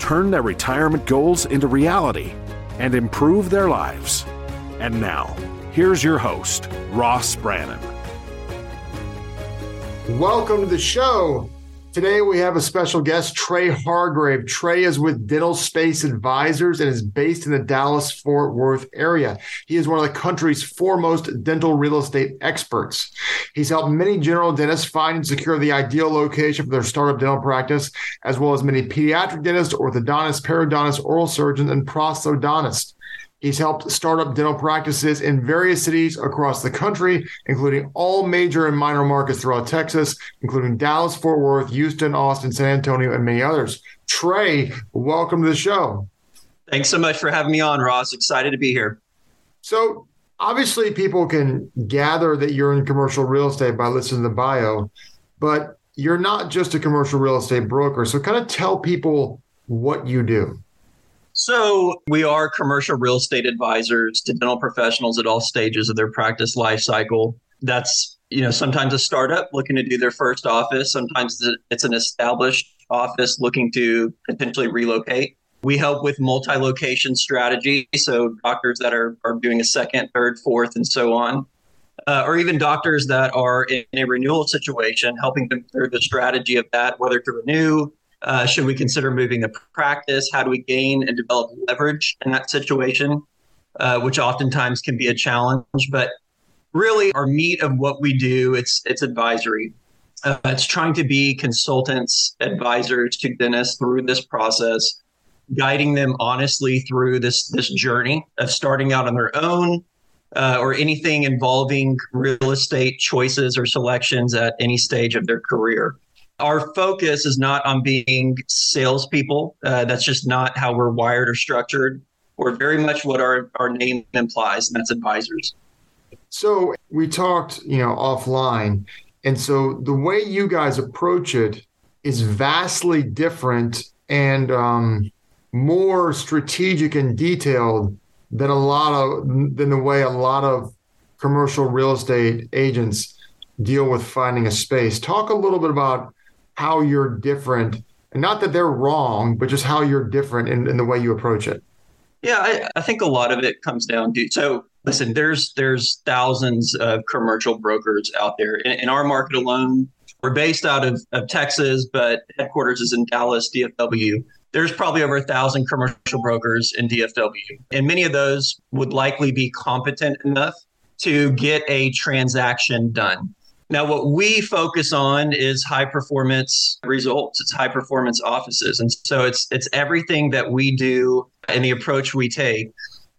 turn their retirement goals into reality, and improve their lives. And now, here's your host, Ross Brannan. Welcome to the show. Today we have a special guest, Trey Hargrave. Trey is with Dental Space Advisors and is based in the Dallas Fort Worth area. He is one of the country's foremost dental real estate experts. He's helped many general dentists find and secure the ideal location for their startup dental practice, as well as many pediatric dentists, orthodontists, periodontists, oral surgeons, and prosthodontists. He's helped start up dental practices in various cities across the country, including all major and minor markets throughout Texas, including Dallas, Fort Worth, Houston, Austin, San Antonio, and many others. Trey, welcome to the show. Thanks so much for having me on, Ross. Excited to be here. So, obviously, people can gather that you're in commercial real estate by listening to the bio, but you're not just a commercial real estate broker. So, kind of tell people what you do. So, we are commercial real estate advisors to dental professionals at all stages of their practice life cycle. That's, you know, sometimes a startup looking to do their first office, sometimes it's an established office looking to potentially relocate. We help with multi location strategy. So, doctors that are, are doing a second, third, fourth, and so on. Uh, or even doctors that are in a renewal situation, helping them through the strategy of that, whether to renew, uh, should we consider moving the practice? How do we gain and develop leverage in that situation, uh, which oftentimes can be a challenge? But really, our meat of what we do it's it's advisory. Uh, it's trying to be consultants, advisors to dentists through this process, guiding them honestly through this this journey of starting out on their own, uh, or anything involving real estate choices or selections at any stage of their career our focus is not on being salespeople. Uh, that's just not how we're wired or structured. We're very much what our, our name implies, and that's advisors. So we talked, you know, offline. And so the way you guys approach it is vastly different and um, more strategic and detailed than a lot of than the way a lot of commercial real estate agents deal with finding a space. Talk a little bit about how you're different and not that they're wrong, but just how you're different in, in the way you approach it. Yeah, I, I, think a lot of it comes down to so listen, there's there's thousands of commercial brokers out there. In, in our market alone, we're based out of, of Texas, but headquarters is in Dallas, DFW. There's probably over a thousand commercial brokers in DFW. And many of those would likely be competent enough to get a transaction done. Now, what we focus on is high performance results. It's high performance offices. And so it's it's everything that we do and the approach we take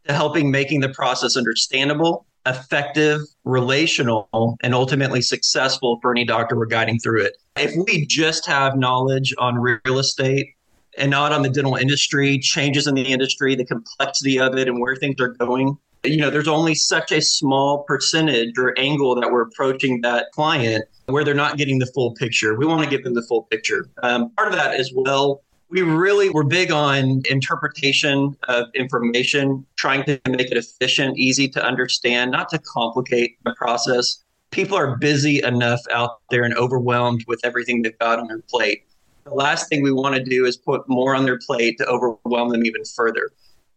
to helping making the process understandable, effective, relational, and ultimately successful for any doctor we're guiding through it. If we just have knowledge on real estate and not on the dental industry, changes in the industry, the complexity of it, and where things are going, you know, there's only such a small percentage or angle that we're approaching that client where they're not getting the full picture. We want to give them the full picture. Um, part of that as well, we really were big on interpretation of information, trying to make it efficient, easy to understand, not to complicate the process. People are busy enough out there and overwhelmed with everything they've got on their plate. The last thing we want to do is put more on their plate to overwhelm them even further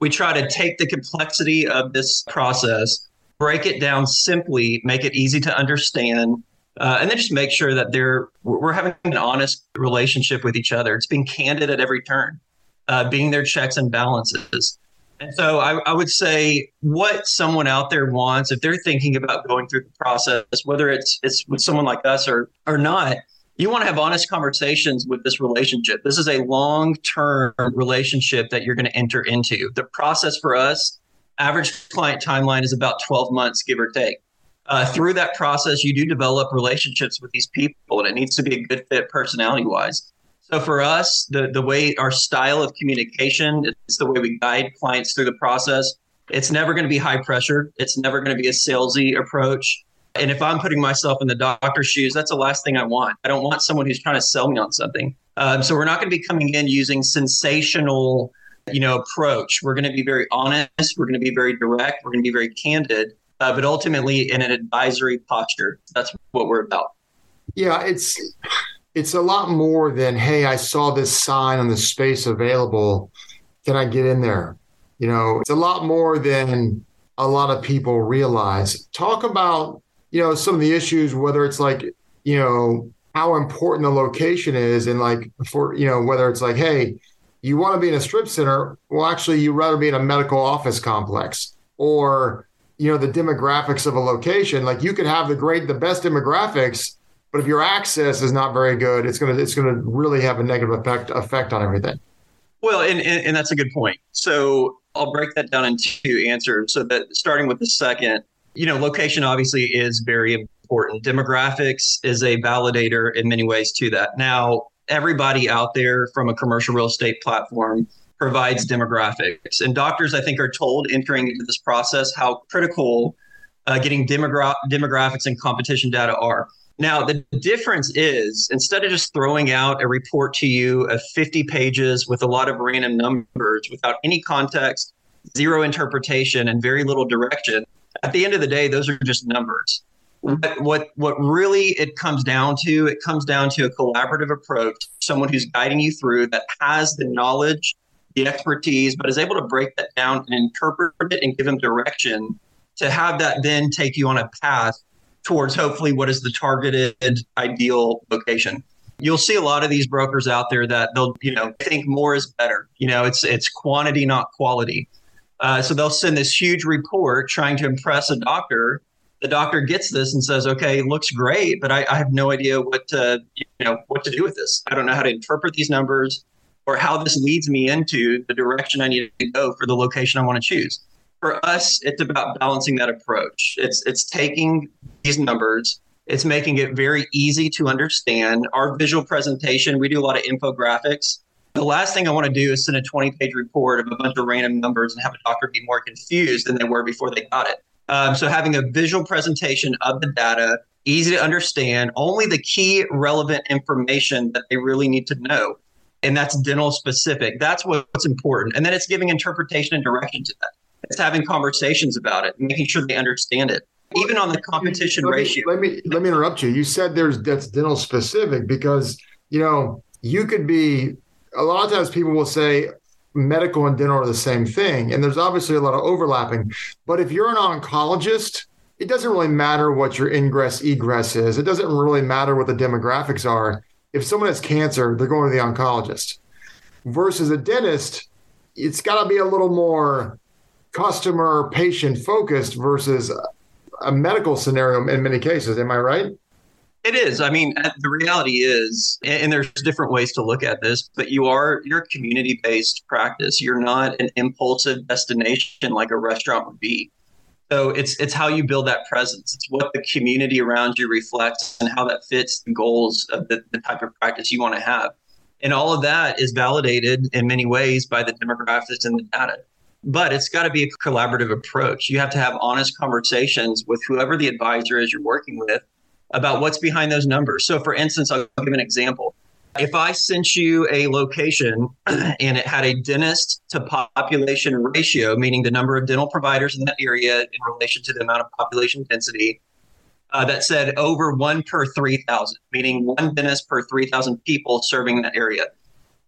we try to take the complexity of this process, break it down simply, make it easy to understand, uh, and then just make sure that they're we're having an honest relationship with each other. It's being candid at every turn, uh, being their checks and balances. And so I, I, would say what someone out there wants, if they're thinking about going through the process, whether it's it's with someone like us or or not, you want to have honest conversations with this relationship. This is a long term relationship that you're going to enter into. The process for us, average client timeline is about 12 months, give or take. Uh, through that process, you do develop relationships with these people, and it needs to be a good fit personality wise. So for us, the, the way our style of communication, it's the way we guide clients through the process. It's never going to be high pressure. It's never going to be a salesy approach. And if I'm putting myself in the doctor's shoes, that's the last thing I want. I don't want someone who's trying to sell me on something. Um, so we're not going to be coming in using sensational, you know, approach. We're going to be very honest. We're going to be very direct. We're going to be very candid, uh, but ultimately in an advisory posture. That's what we're about. Yeah, it's it's a lot more than hey, I saw this sign on the space available. Can I get in there? You know, it's a lot more than a lot of people realize. Talk about you know some of the issues, whether it's like you know how important the location is, and like for you know whether it's like hey, you want to be in a strip center. Well, actually, you'd rather be in a medical office complex or you know the demographics of a location. Like you could have the great, the best demographics but if your access is not very good, it's gonna it's gonna really have a negative effect effect on everything. Well, and, and, and that's a good point. So I'll break that down into answers. So that starting with the second, you know, location obviously is very important. Demographics is a validator in many ways to that. Now, everybody out there from a commercial real estate platform provides demographics. And doctors, I think, are told entering into this process how critical uh, getting demogra- demographics and competition data are. Now, the difference is instead of just throwing out a report to you of 50 pages with a lot of random numbers without any context, zero interpretation, and very little direction, at the end of the day, those are just numbers. What, what, what really it comes down to, it comes down to a collaborative approach, someone who's guiding you through that has the knowledge, the expertise, but is able to break that down and interpret it and give them direction to have that then take you on a path towards hopefully what is the targeted ideal location. You'll see a lot of these brokers out there that they'll, you know, think more is better. You know, it's it's quantity, not quality. Uh, so they'll send this huge report trying to impress a doctor. The doctor gets this and says, "Okay, looks great, but I, I have no idea what to, you know, what to do with this. I don't know how to interpret these numbers, or how this leads me into the direction I need to go for the location I want to choose." for us, it's about balancing that approach. It's it's taking these numbers, it's making it very easy to understand. Our visual presentation, we do a lot of infographics. The last thing I want to do is send a 20 page report of a bunch of random numbers and have a doctor be more confused than they were before they got it. Um, so having a visual presentation of the data, easy to understand, only the key relevant information that they really need to know. And that's dental specific. That's what's important. And then it's giving interpretation and direction to that. It's having conversations about it, making sure they understand it. Even on the competition let me, ratio. Let me let me interrupt you. You said there's that's dental specific because you know you could be. A lot of times people will say medical and dental are the same thing, and there's obviously a lot of overlapping. But if you're an oncologist, it doesn't really matter what your ingress egress is. It doesn't really matter what the demographics are. If someone has cancer, they're going to the oncologist. Versus a dentist, it's got to be a little more customer patient focused versus a medical scenario in many cases. Am I right? It is. I mean, uh, the reality is, and there's different ways to look at this, but you are you're community based practice. You're not an impulsive destination like a restaurant would be. So it's it's how you build that presence. It's what the community around you reflects and how that fits the goals of the, the type of practice you want to have. And all of that is validated in many ways by the demographics and the data but it's got to be a collaborative approach. You have to have honest conversations with whoever the advisor is you're working with about what's behind those numbers. So, for instance, I'll give an example. If I sent you a location and it had a dentist to population ratio, meaning the number of dental providers in that area in relation to the amount of population density, uh, that said over one per 3,000, meaning one dentist per 3,000 people serving that area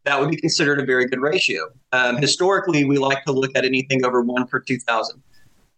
that would be considered a very good ratio. Um, historically, we like to look at anything over one per 2,000.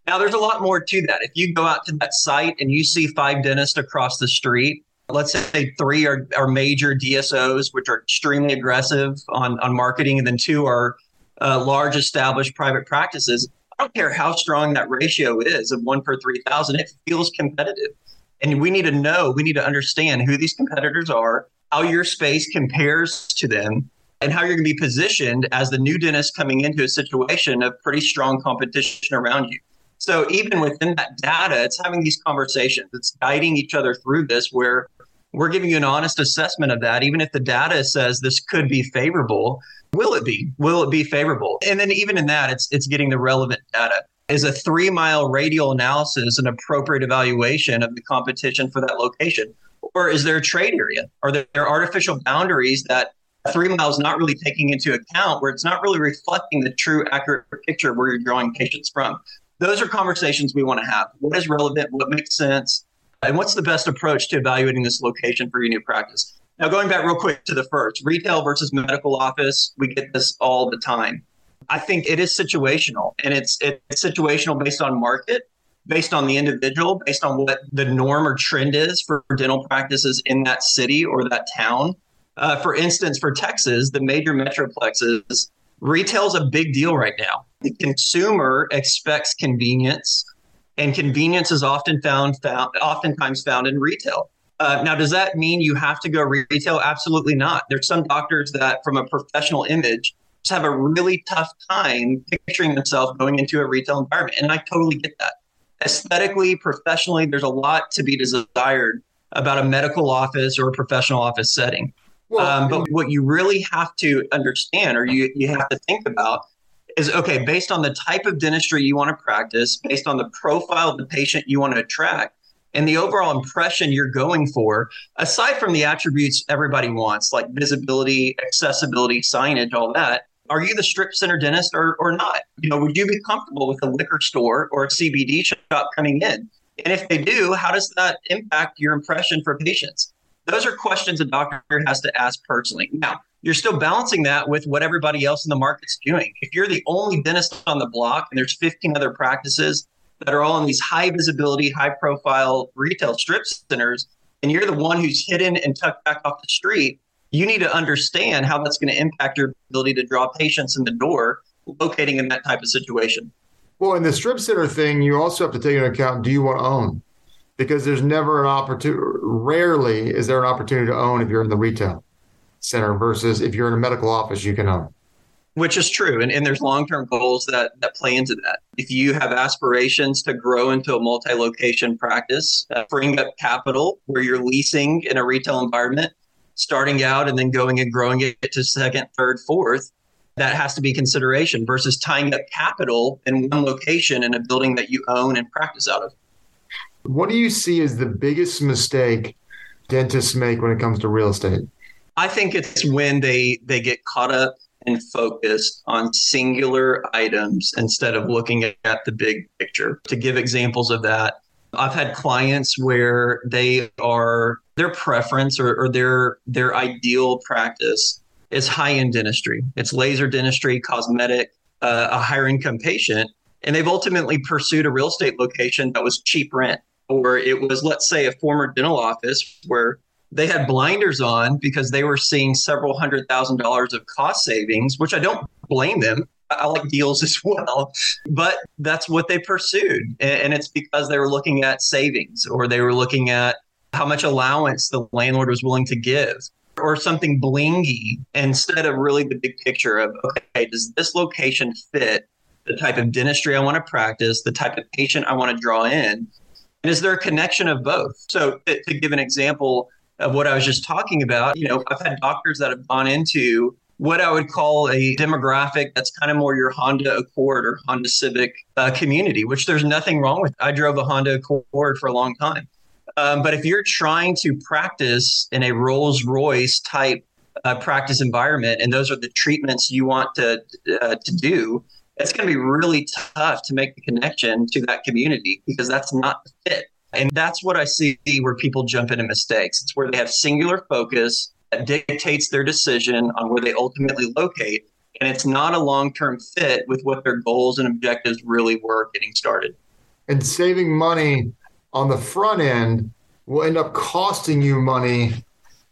Now, there's a lot more to that. If you go out to that site and you see five dentists across the street, let's say three are, are major DSOs, which are extremely aggressive on, on marketing, and then two are uh, large established private practices. I don't care how strong that ratio is of one per 3,000, it feels competitive. And we need to know, we need to understand who these competitors are, how your space compares to them, and how you're going to be positioned as the new dentist coming into a situation of pretty strong competition around you. So even within that data, it's having these conversations. It's guiding each other through this where We're giving you an honest assessment of that. Even if the data says this could be favorable, will it be? Will it be favorable? And then even in that, it's it's getting the relevant data. Is a three mile radial analysis an appropriate evaluation of the competition for that location? Or is there a trade area? Are there artificial boundaries that three miles not really taking into account where it's not really reflecting the true accurate picture where you're drawing patients from? Those are conversations we want to have. What is relevant? What makes sense? And what's the best approach to evaluating this location for your new practice? Now, going back real quick to the first retail versus medical office, we get this all the time. I think it is situational and it's, it's situational based on market, based on the individual, based on what the norm or trend is for dental practices in that city or that town. Uh, for instance, for Texas, the major metroplexes, retail is a big deal right now. The consumer expects convenience and convenience is often found, found oftentimes found in retail. Uh, now, does that mean you have to go retail? Absolutely not. There's some doctors that, from a professional image, just have a really tough time picturing themselves going into a retail environment, and I totally get that. Aesthetically, professionally, there's a lot to be desired about a medical office or a professional office setting. Well, um, but what you really have to understand, or you you have to think about, is okay, based on the type of dentistry you want to practice, based on the profile of the patient you want to attract, and the overall impression you're going for, aside from the attributes everybody wants, like visibility, accessibility, signage, all that, are you the strip center dentist or, or not? You know, would you be comfortable with a liquor store or a CBD shop coming in? And if they do, how does that impact your impression for patients? Those are questions a doctor has to ask personally. Now, you're still balancing that with what everybody else in the market's doing. If you're the only dentist on the block and there's 15 other practices that are all in these high visibility, high profile retail strip centers, and you're the one who's hidden and tucked back off the street, you need to understand how that's going to impact your ability to draw patients in the door locating in that type of situation. Well, in the strip center thing, you also have to take into account do you want to own? Because there's never an opportunity, rarely is there an opportunity to own if you're in the retail center versus if you're in a medical office, you can own. Which is true. And, and there's long term goals that, that play into that. If you have aspirations to grow into a multi location practice, uh, up capital where you're leasing in a retail environment, starting out and then going and growing it to second, third, fourth, that has to be consideration versus tying up capital in one location in a building that you own and practice out of. What do you see as the biggest mistake dentists make when it comes to real estate? I think it's when they they get caught up and focused on singular items instead of looking at the big picture. To give examples of that, I've had clients where they are their preference or, or their their ideal practice is high end dentistry. It's laser dentistry, cosmetic, uh, a higher income patient, and they've ultimately pursued a real estate location that was cheap rent, or it was let's say a former dental office where they had blinders on because they were seeing several hundred thousand dollars of cost savings, which I don't blame them. I like deals as well, but that's what they pursued. And it's because they were looking at savings or they were looking at how much allowance the landlord was willing to give or something blingy instead of really the big picture of, okay, does this location fit the type of dentistry I want to practice, the type of patient I want to draw in? And is there a connection of both? So, to, to give an example, of what I was just talking about. You know, I've had doctors that have gone into what I would call a demographic that's kind of more your Honda Accord or Honda Civic uh, community, which there's nothing wrong with. I drove a Honda Accord for a long time. Um, but if you're trying to practice in a Rolls Royce type uh, practice environment, and those are the treatments you want to uh, to do, it's going to be really tough to make the connection to that community because that's not the fit. And that's what I see where people jump into mistakes. It's where they have singular focus that dictates their decision on where they ultimately locate. And it's not a long term fit with what their goals and objectives really were getting started. And saving money on the front end will end up costing you money,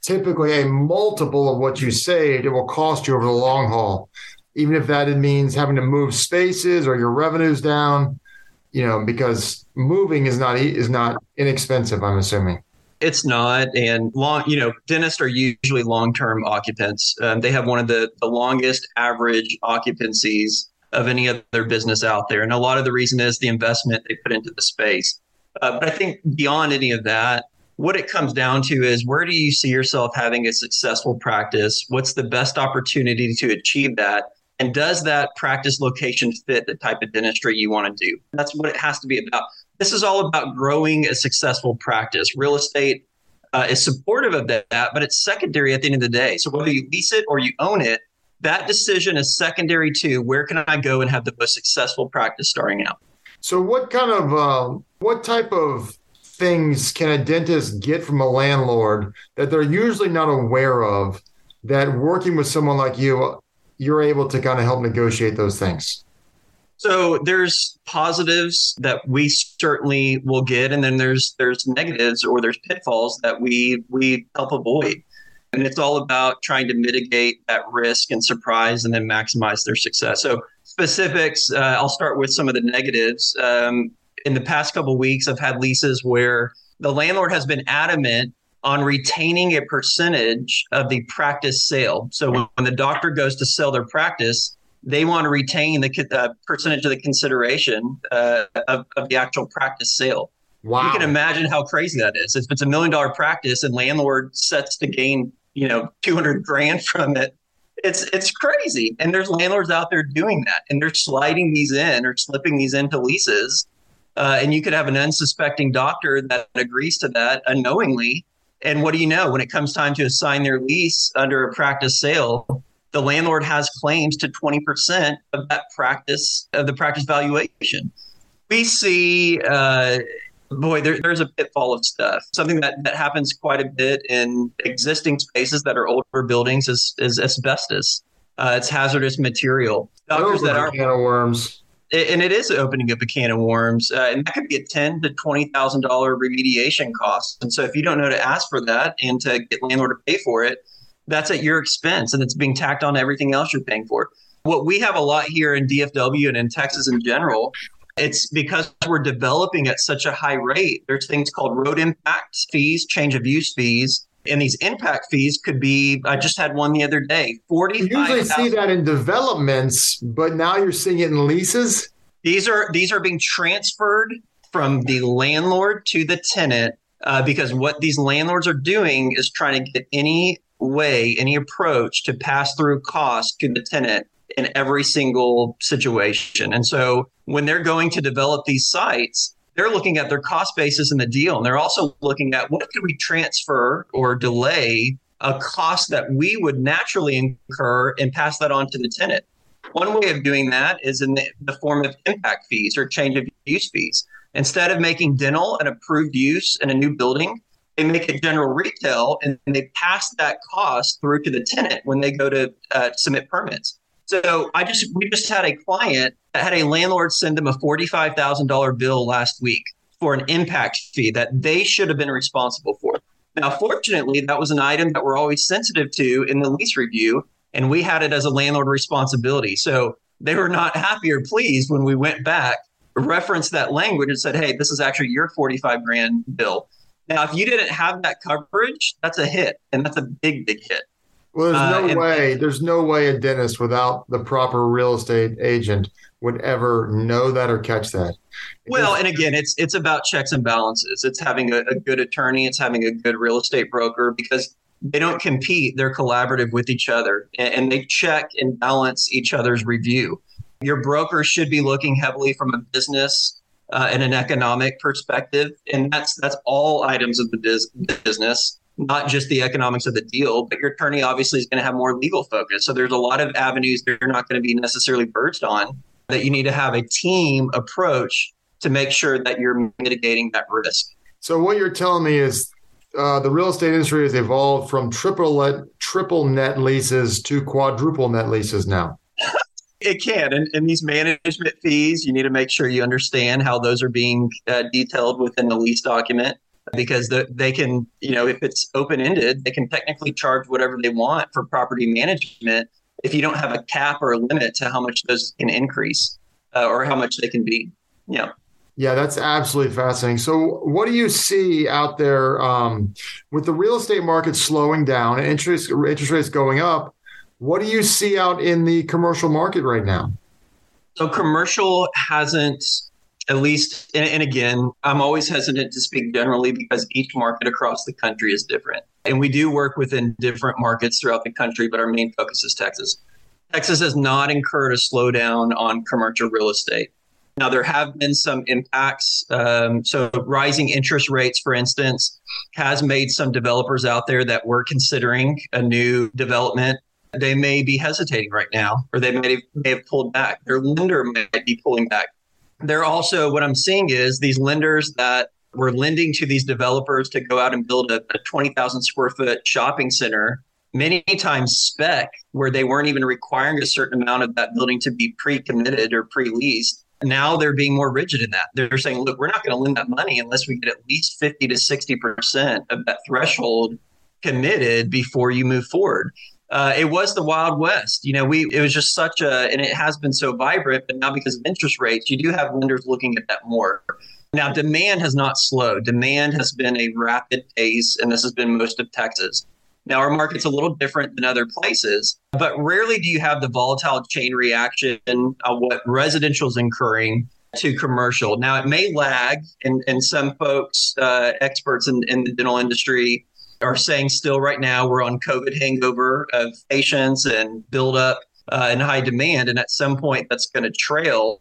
typically a multiple of what you saved. It will cost you over the long haul, even if that means having to move spaces or your revenues down you know, because moving is not is not inexpensive. I'm assuming it's not, and long. You know, dentists are usually long term occupants. Um, they have one of the the longest average occupancies of any other business out there, and a lot of the reason is the investment they put into the space. Uh, but I think beyond any of that, what it comes down to is where do you see yourself having a successful practice? What's the best opportunity to achieve that? And does that practice location fit the type of dentistry you want to do? That's what it has to be about. This is all about growing a successful practice. Real estate uh, is supportive of that, but it's secondary at the end of the day. So whether you lease it or you own it, that decision is secondary to where can I go and have the most successful practice starting out. So what kind of uh, what type of things can a dentist get from a landlord that they're usually not aware of that working with someone like you you're able to kind of help negotiate those things. So there's positives that we certainly will get and then there's there's negatives or there's pitfalls that we we help avoid. And it's all about trying to mitigate that risk and surprise and then maximize their success. So specifics uh, i'll start with some of the negatives. Um, in the past couple weeks, I've had leases where the landlord has been adamant on retaining a percentage of the practice sale. So when, when the doctor goes to sell their practice, they want to retain the uh, percentage of the consideration uh, of, of the actual practice sale. Wow. You can imagine how crazy that is. If it's a million dollar practice and landlord sets to gain, you know, 200 grand from it, it's it's crazy. And there's landlords out there doing that and they're sliding these in or slipping these into leases uh, and you could have an unsuspecting doctor that agrees to that unknowingly. And what do you know? When it comes time to assign their lease under a practice sale, the landlord has claims to 20% of that practice, of the practice valuation. We see, uh, boy, there, there's a pitfall of stuff. Something that, that happens quite a bit in existing spaces that are older buildings is, is asbestos. Uh, it's hazardous material. Doctors that are can of worms and it is opening up a can of worms, uh, and that could be a ten to twenty thousand dollar remediation cost. And so, if you don't know to ask for that and to get landlord to pay for it, that's at your expense, and it's being tacked on everything else you're paying for. What we have a lot here in DFW and in Texas in general, it's because we're developing at such a high rate. There's things called road impact fees, change of use fees, and these impact fees could be i just had one the other day 40 you usually see that in developments but now you're seeing it in leases? These are these are being transferred from the landlord to the tenant uh, because what these landlords are doing is trying to get any way any approach to pass through cost to the tenant in every single situation. And so when they're going to develop these sites they're looking at their cost basis in the deal. And they're also looking at what could we transfer or delay a cost that we would naturally incur and pass that on to the tenant. One way of doing that is in the, the form of impact fees or change of use fees. Instead of making dental an approved use in a new building, they make it general retail and they pass that cost through to the tenant when they go to uh, submit permits. So I just we just had a client that had a landlord send them a forty-five thousand dollar bill last week for an impact fee that they should have been responsible for. Now, fortunately, that was an item that we're always sensitive to in the lease review, and we had it as a landlord responsibility. So they were not happy or pleased when we went back, referenced that language, and said, "Hey, this is actually your forty-five grand bill." Now, if you didn't have that coverage, that's a hit, and that's a big, big hit. Well, there's no uh, way. There's no way a dentist without the proper real estate agent would ever know that or catch that. Well, and again, it's it's about checks and balances. It's having a, a good attorney. It's having a good real estate broker because they don't compete. They're collaborative with each other, and, and they check and balance each other's review. Your broker should be looking heavily from a business uh, and an economic perspective, and that's that's all items of the biz- business not just the economics of the deal, but your attorney obviously is going to have more legal focus. So there's a lot of avenues that you're not going to be necessarily verged on that you need to have a team approach to make sure that you're mitigating that risk. So what you're telling me is uh, the real estate industry has evolved from triple let, triple net leases to quadruple net leases now. it can, and, and, these management fees, you need to make sure you understand how those are being uh, detailed within the lease document because the, they can, you know, if it's open ended, they can technically charge whatever they want for property management if you don't have a cap or a limit to how much those can increase uh, or how much they can be. Yeah. Yeah, that's absolutely fascinating. So, what do you see out there um, with the real estate market slowing down and interest interest rates going up? What do you see out in the commercial market right now? So, commercial hasn't at least, and, and again, I'm always hesitant to speak generally because each market across the country is different. And we do work within different markets throughout the country, but our main focus is Texas. Texas has not incurred a slowdown on commercial real estate. Now, there have been some impacts. Um, so, rising interest rates, for instance, has made some developers out there that were considering a new development. They may be hesitating right now, or they may have, may have pulled back. Their lender might be pulling back. They're also, what I'm seeing is these lenders that were lending to these developers to go out and build a, a 20,000 square foot shopping center many times spec where they weren't even requiring a certain amount of that building to be pre-committed or pre-leased. Now they're being more rigid in that. They're saying look we're not going to lend that money unless we get at least 50 to 60% of that threshold committed before you move forward uh, it was the wild west. You know we it was just such a and it has been so vibrant but now because of interest rates you do have lenders looking at that more. Now demand has not slowed. Demand has been a rapid pace and this has been most of texas. Now, our market's a little different than other places, but rarely do you have the volatile chain reaction of what residential is incurring to commercial. Now, it may lag, and, and some folks, uh, experts in, in the dental industry, are saying still right now we're on COVID hangover of patients and build up uh, and high demand. And at some point, that's going to trail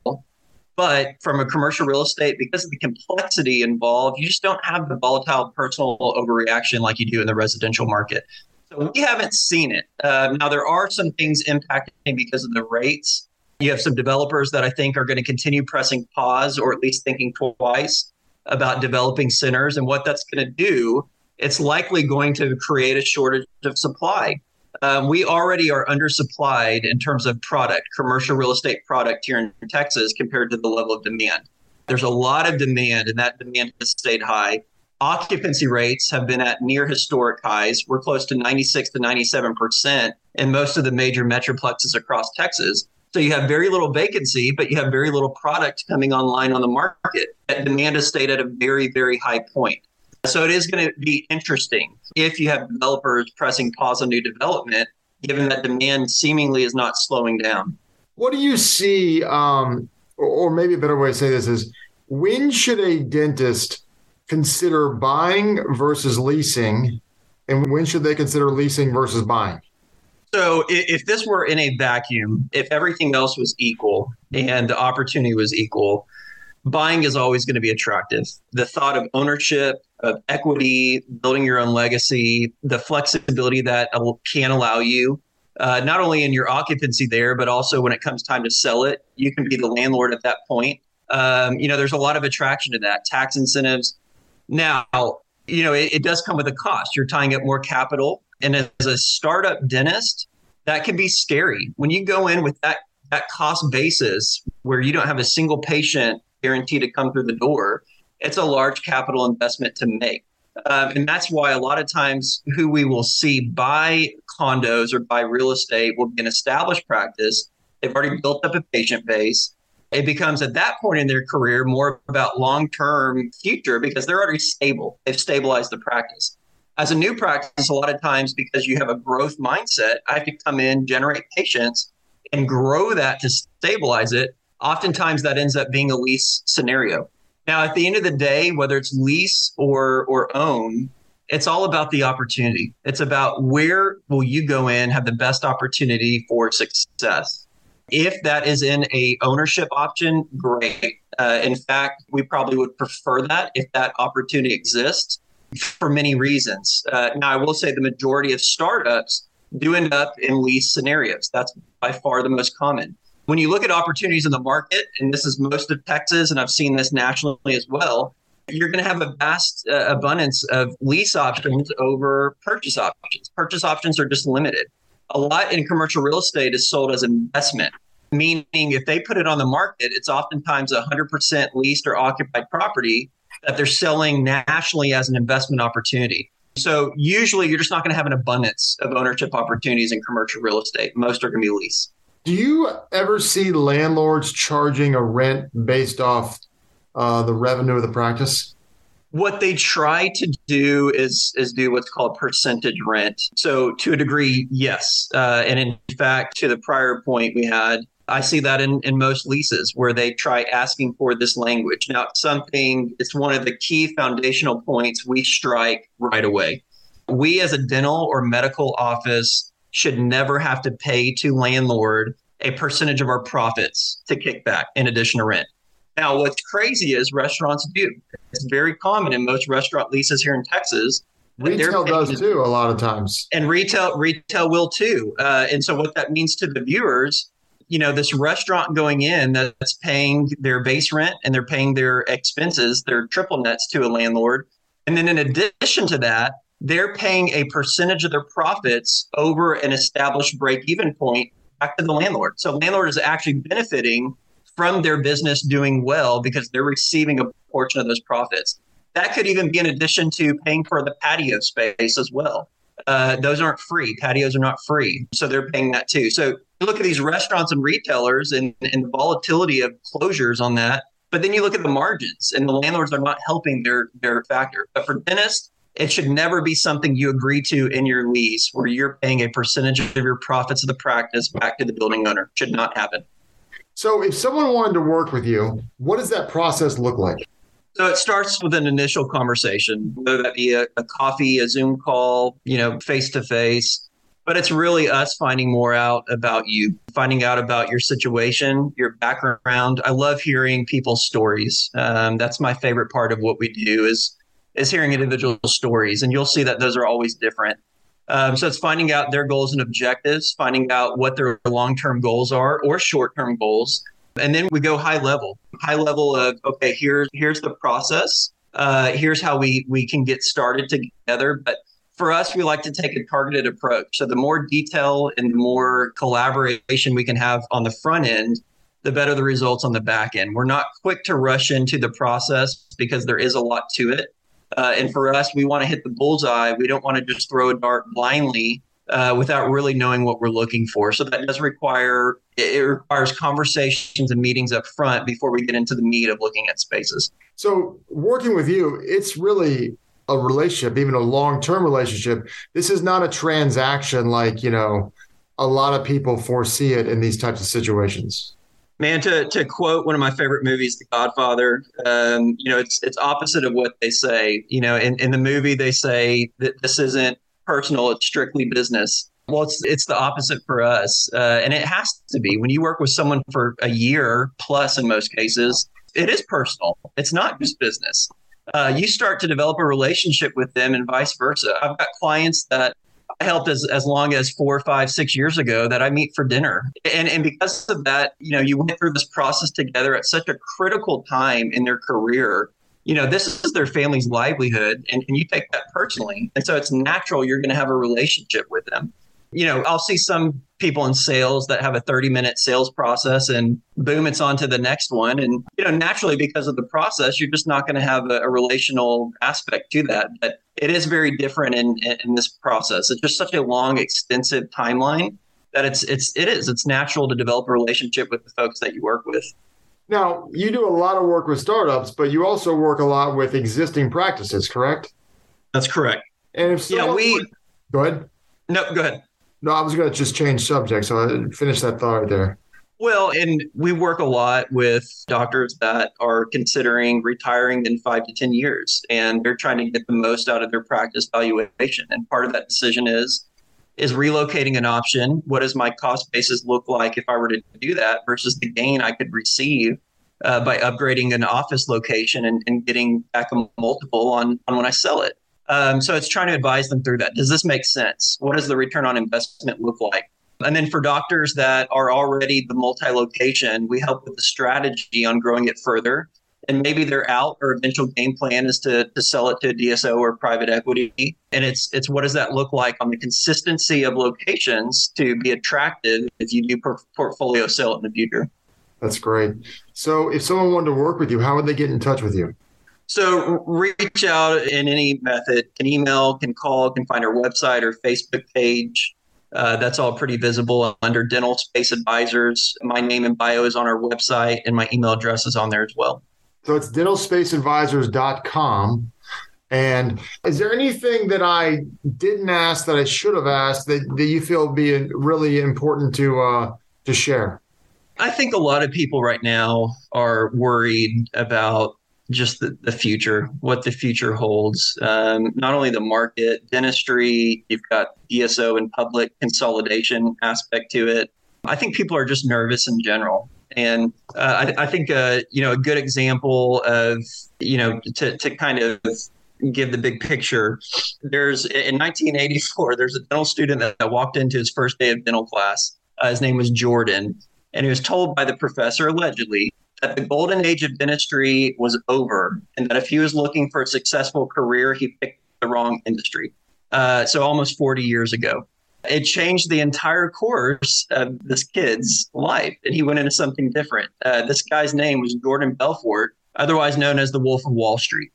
but from a commercial real estate, because of the complexity involved, you just don't have the volatile personal overreaction like you do in the residential market. So we haven't seen it. Uh, now, there are some things impacting because of the rates. You have some developers that I think are going to continue pressing pause or at least thinking twice about developing centers and what that's going to do. It's likely going to create a shortage of supply um, we already are undersupplied in terms of product, commercial real estate product here in Texas compared to the level of demand. There's a lot of demand, and that demand has stayed high. Occupancy rates have been at near historic highs. We're close to 96 to 97% in most of the major metroplexes across Texas. So you have very little vacancy, but you have very little product coming online on the market. That demand has stayed at a very, very high point. So it is going to be interesting if you have developers pressing pause on new development, given that demand seemingly is not slowing down. What do you see, um, or maybe a better way to say this is when should a dentist consider buying versus leasing, and when should they consider leasing versus buying? So, if this were in a vacuum, if everything else was equal and the opportunity was equal, buying is always going to be attractive. The thought of ownership, of equity, building your own legacy, the flexibility that can allow you, uh, not only in your occupancy there, but also when it comes time to sell it, you can be the landlord at that point. Um, you know, there's a lot of attraction to that, tax incentives. Now, you know, it, it does come with a cost. You're tying up more capital. And as a startup dentist, that can be scary. When you go in with that that cost basis where you don't have a single patient guaranteed to come through the door, it's a large capital investment to make. Um, and that's why a lot of times who we will see buy condos or buy real estate will be an established practice. They've already built up a patient base. It becomes at that point in their career more about long term future because they're already stable. They've stabilized the practice. As a new practice, a lot of times because you have a growth mindset, I have to come in, generate patients, and grow that to stabilize it oftentimes that ends up being a lease scenario. Now, at the end of the day, whether it's lease or or own, it's all about the opportunity. It's about where will you go in, have the best opportunity for success. If that is in a ownership option, great. Uh, in fact, we probably would prefer that if that opportunity exists for many reasons. Uh, now, I will say the majority of startups do end up in lease scenarios. That's by far the most common. When you look at opportunities in the market, and this is most of Texas, and I've seen this nationally as well, you're going to have a vast uh, abundance of lease options over purchase options. Purchase options are just limited. A lot in commercial real estate is sold as investment, meaning if they put it on the market, it's oftentimes 100% leased or occupied property that they're selling nationally as an investment opportunity. So usually you're just not going to have an abundance of ownership opportunities in commercial real estate. Most are going to be lease. Do you ever see landlords charging a rent based off uh, the revenue of the practice? What they try to do is is do what's called percentage rent. So to a degree, yes, uh, and in fact, to the prior point we had, I see that in, in most leases where they try asking for this language. Now, something, it's one of the key foundational points we strike right away. We, as a dental or medical office, should never have to pay to landlord a percentage of our profits to kick back in addition to rent. Now, what's crazy is restaurants do. It's very common in most restaurant leases here in Texas. Retail does too, a lot of times, and retail retail will too. Uh, and so, what that means to the viewers you know this restaurant going in that's paying their base rent and they're paying their expenses their triple nets to a landlord and then in addition to that they're paying a percentage of their profits over an established break even point back to the landlord so landlord is actually benefiting from their business doing well because they're receiving a portion of those profits that could even be in addition to paying for the patio space as well uh, those aren't free. Patios are not free. So they're paying that too. So you look at these restaurants and retailers and, and the volatility of closures on that. But then you look at the margins and the landlords are not helping their, their factor. But for dentists, it should never be something you agree to in your lease where you're paying a percentage of your profits of the practice back to the building owner. Should not happen. So if someone wanted to work with you, what does that process look like? So it starts with an initial conversation, whether that be a, a coffee, a Zoom call, you know, face to face. But it's really us finding more out about you, finding out about your situation, your background. I love hearing people's stories. Um, that's my favorite part of what we do is is hearing individual stories, and you'll see that those are always different. Um, so it's finding out their goals and objectives, finding out what their long term goals are or short term goals, and then we go high level, high level of okay, here's here's the process. Uh, here's how we we can get started together. But for us, we like to take a targeted approach. So the more detail and the more collaboration we can have on the front end, the better the results on the back end. We're not quick to rush into the process because there is a lot to it. Uh, and for us, we want to hit the bullseye. We don't want to just throw a dart blindly uh, without really knowing what we're looking for. So that does require it requires conversations and meetings up front before we get into the meat of looking at spaces. So working with you, it's really a relationship, even a long-term relationship. This is not a transaction like, you know, a lot of people foresee it in these types of situations. Man, to, to quote one of my favorite movies, The Godfather, um, you know, it's it's opposite of what they say. You know, in, in the movie they say that this isn't personal; it's strictly business. Well, it's it's the opposite for us, uh, and it has to be. When you work with someone for a year plus, in most cases, it is personal. It's not just business. Uh, you start to develop a relationship with them, and vice versa. I've got clients that helped as as long as four, five, six years ago that I meet for dinner, and and because of that, you know, you went through this process together at such a critical time in their career you know, this is their family's livelihood and, and you take that personally. And so it's natural you're going to have a relationship with them. You know, I'll see some people in sales that have a 30 minute sales process and boom, it's on to the next one. And, you know, naturally, because of the process, you're just not going to have a, a, relational aspect to that. But it is very different in, in this process. It's just such a long, extensive timeline that it's, it's, it is, it's natural to develop a relationship with the folks that you work with. Now, you do a lot of work with startups, but you also work a lot with existing practices, correct? That's correct. And if yeah, we go ahead. No, go ahead. No, I was going to just change subject, so I finish that thought right there. Well, and we work a lot with doctors that are considering retiring in five to 10 years, and they're trying to get the most out of their practice valuation. And part of that decision is is relocating an option? What does my cost basis look like if I were to do that versus the gain I could receive uh, by upgrading an office location and, and, getting back a multiple on, on when I sell it? Um, so it's trying to advise them through that. Does this make sense? What does the return on investment look like? And then for doctors that are already the multi location, we help with the strategy on growing it further and maybe they're out or eventual game plan is to, to sell it to a DSO or private equity. And it's it's what does that look like on the consistency of locations to be attractive if you do por- portfolio sell it in the future. That's great. So if someone wanted to work with you, how would they get in touch with you? So reach out in any method, can email, can call, can find our website or Facebook page. Uh, that's all pretty visible under Dental Space Advisors. My name and bio is on our website, and my email address is on there as well. So it's dentalspaceadvisors.com. And is there anything that I didn't ask that I should have asked that, that you feel would be really important to uh, to share? I think a lot of people right now are worried about just the, the future, what the future holds. Um, not only the market, dentistry, you've got DSO and public consolidation aspect to it. I think people are just nervous in general. And uh, I, I, think, uh, you know, a good example of, you know, to, to kind of give the big picture, there's in 1984, there's a dental student that, walked into his first day of dental class. Uh, his name was Jordan. And he was told by the professor, allegedly, that the golden age of dentistry was over and that if he was looking for a successful career, he picked the wrong industry. Uh, so almost 40 years ago. It changed the entire course of this kid's life, and he went into something different. Uh, this guy's name was Jordan Belfort, otherwise known as the Wolf of Wall Street.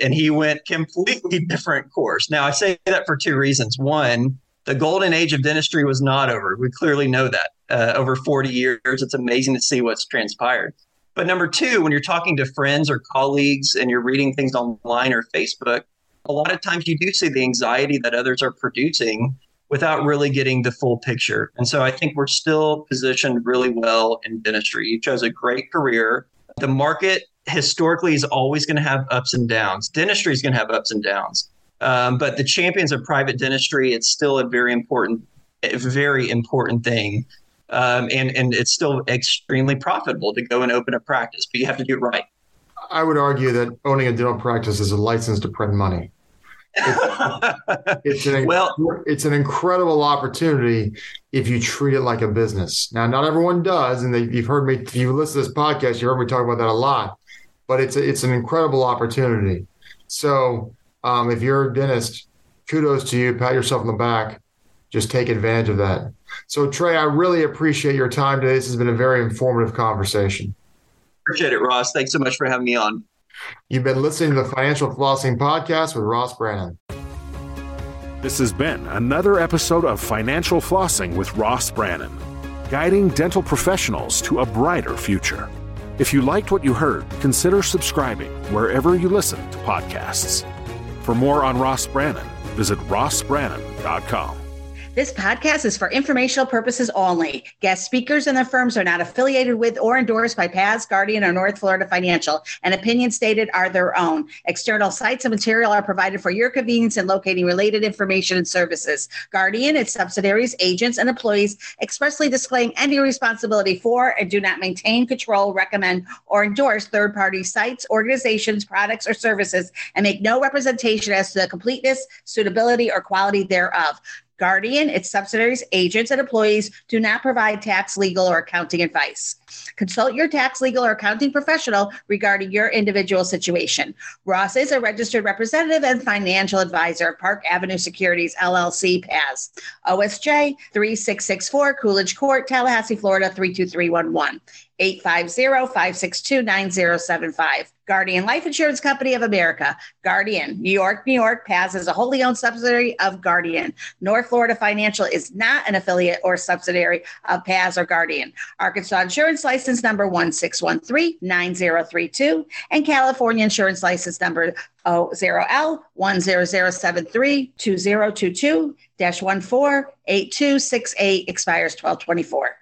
And he went completely different course. Now, I say that for two reasons. One, the golden age of dentistry was not over. We clearly know that. Uh, over 40 years, it's amazing to see what's transpired. But number two, when you're talking to friends or colleagues and you're reading things online or Facebook, a lot of times you do see the anxiety that others are producing without really getting the full picture. And so I think we're still positioned really well in dentistry. You chose a great career. The market historically is always going to have ups and downs. Dentistry is going to have ups and downs. Um, but the champions of private dentistry, it's still a very important, a very important thing um, and and it's still extremely profitable to go and open a practice, but you have to do it right. I would argue that owning a dental practice is a license to print money. It's, it's an well, it's an incredible opportunity if you treat it like a business. Now, not everyone does, and they, you've heard me. If you listen to this podcast, you heard me talk about that a lot. But it's a, it's an incredible opportunity. So, um, if you're a dentist, kudos to you. Pat yourself on the back. Just take advantage of that. So, Trey, I really appreciate your time today. This has been a very informative conversation. Appreciate it, Ross. Thanks so much for having me on. You've been listening to the Financial Flossing Podcast with Ross Brannan. This has been another episode of Financial Flossing with Ross Brannan, guiding dental professionals to a brighter future. If you liked what you heard, consider subscribing wherever you listen to podcasts. For more on Ross Brannan, visit rossbrannan.com. This podcast is for informational purposes only. Guest speakers and their firms are not affiliated with or endorsed by PAS, Guardian, or North Florida Financial, and opinions stated are their own. External sites and material are provided for your convenience in locating related information and services. Guardian, its subsidiaries, agents, and employees expressly disclaim any responsibility for and do not maintain, control, recommend, or endorse third party sites, organizations, products, or services, and make no representation as to the completeness, suitability, or quality thereof. Guardian, its subsidiaries, agents, and employees do not provide tax, legal, or accounting advice. Consult your tax, legal, or accounting professional regarding your individual situation. Ross is a registered representative and financial advisor of Park Avenue Securities LLC PAS. OSJ 3664 Coolidge Court, Tallahassee, Florida 32311. 850-562-9075. Guardian Life Insurance Company of America. Guardian, New York, New York, PAS is a wholly owned subsidiary of Guardian. North Florida Financial is not an affiliate or subsidiary of PAS or Guardian. Arkansas Insurance License Number 1613-9032 and California Insurance License Number 0L10073 2022 148268 expires 1224.